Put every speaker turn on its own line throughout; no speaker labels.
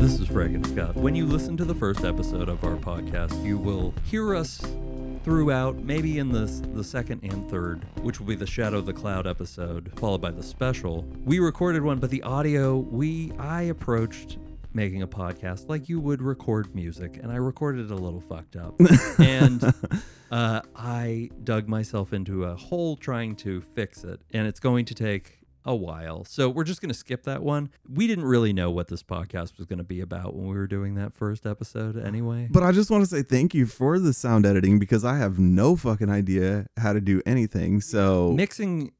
Frank and Scott. When you listen to the first episode of our podcast, you will hear us throughout, maybe in the the second and third, which will be the Shadow of the Cloud episode, followed by the special. We recorded one, but the audio we I approached making a podcast like you would record music, and I recorded it a little fucked up, and uh, I dug myself into a hole trying to fix it, and it's going to take a while. So we're just going to skip that one. We didn't really know what this podcast was going to be about when we were doing that first episode anyway.
But I just want to say thank you for the sound editing because I have no fucking idea how to do anything. So
mixing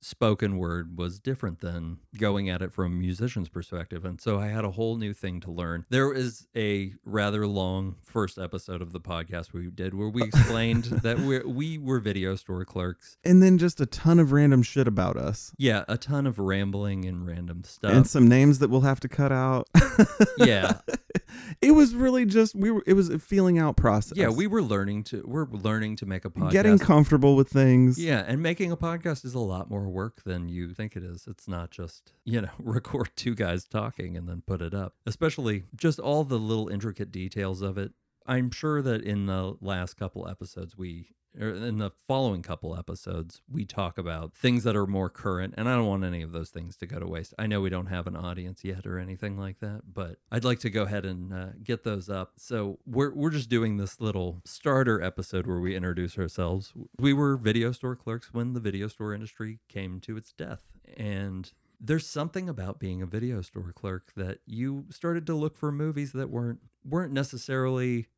spoken word was different than going at it from a musician's perspective. And so I had a whole new thing to learn. There is a rather long first episode of the podcast we did where we explained that we we were video store clerks.
and then just a ton of random shit about us.
Yeah, a ton of rambling and random stuff.
and some names that we'll have to cut out.
yeah.
it was really just we were. It was a feeling out process.
Yeah, we were learning to we're learning to make a podcast.
getting comfortable with things.
Yeah, and making a podcast is a lot more work than you think it is. It's not just, you know, record two guys talking and then put it up. Especially just all the little intricate details of it. I'm sure that in the last couple episodes we or in the following couple episodes we talk about things that are more current and I don't want any of those things to go to waste. I know we don't have an audience yet or anything like that, but I'd like to go ahead and uh, get those up. So we're we're just doing this little starter episode where we introduce ourselves. We were video store clerks when the video store industry came to its death and there's something about being a video store clerk that you started to look for movies that weren't weren't necessarily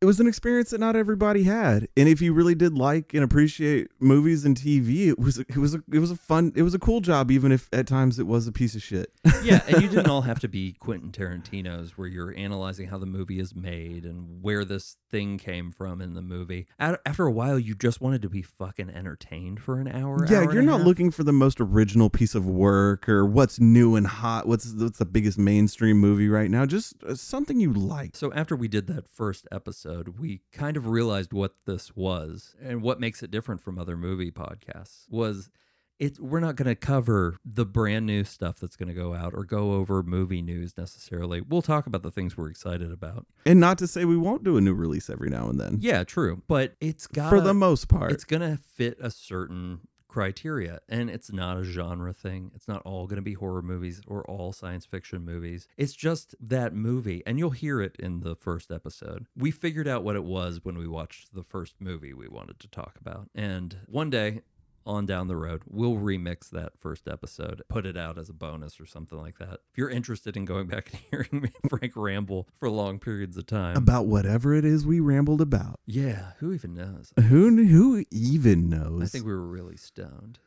it was an experience that not everybody had. And if you really did like and appreciate movies and TV, it was it was a, it was a fun it was a cool job, even if at times it was a piece of shit.
yeah, and you didn't all have to be Quentin Tarantino's where you're analyzing how the movie is made and where this thing came from in the movie. After a while, you just wanted to be fucking entertained for an hour.
yeah,
hour
you're not looking for the most original piece of work or what's new and hot. What's what's the biggest mainstream movie right now? Just uh, something you like.
So after we did that first episode, we kind of realized what this was and what makes it different from other movie podcasts was it we're not going to cover the brand new stuff that's going to go out or go over movie news necessarily. We'll talk about the things we're excited about.
And not to say we won't do a new release every now and then.
Yeah, true, but it's got
For the most part.
it's going to fit a certain criteria and it's not a genre thing. It's not all going to be horror movies or all science fiction movies. It's just that movie and you'll hear it in the first episode. We figured out what it was when we watched the first movie we wanted to talk about and one day on down the road. We'll remix that first episode put it out as a bonus or something like that. If you're interested in going back and hearing me and frank ramble for long periods of time.
About whatever it is we rambled about.
yeah who even knows?
Who who even knows?
i think we were really stoned.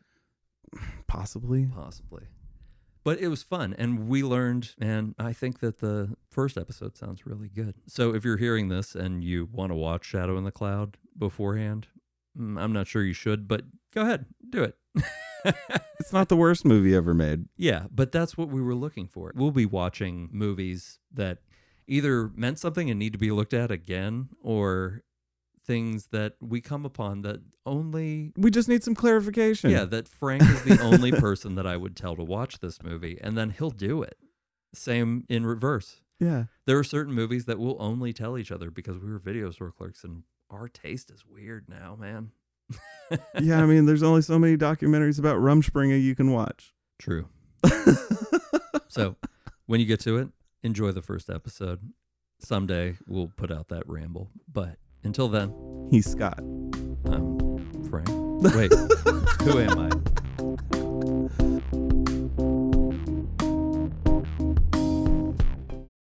Possibly.
possibly. But it was fun and we learned and i think that the first episode sounds really good. So if you're hearing this and you want to watch shadow in the cloud beforehand mm, i'm not sure you should but go ahead do it
It's not the worst movie ever made.
yeah but that's what we were looking for we'll be watching movies that either meant something and need to be looked at again or things that we come upon that only
We just need some clarification.
Yeah, that Frank is the only person that I would tell to watch this movie, and then he'll do it. Same in reverse.
Yeah.
There are certain movies that we'll only tell each other because we were video store clerks, and our taste is weird now, man.
Yeah, I mean, there's only so many documentaries about Rumspringa you can watch.
True. So when you get to it, enjoy the first episode. Someday we'll put out that ramble, but until then,
He's Scott.
I'm Frank. Wait, who am I?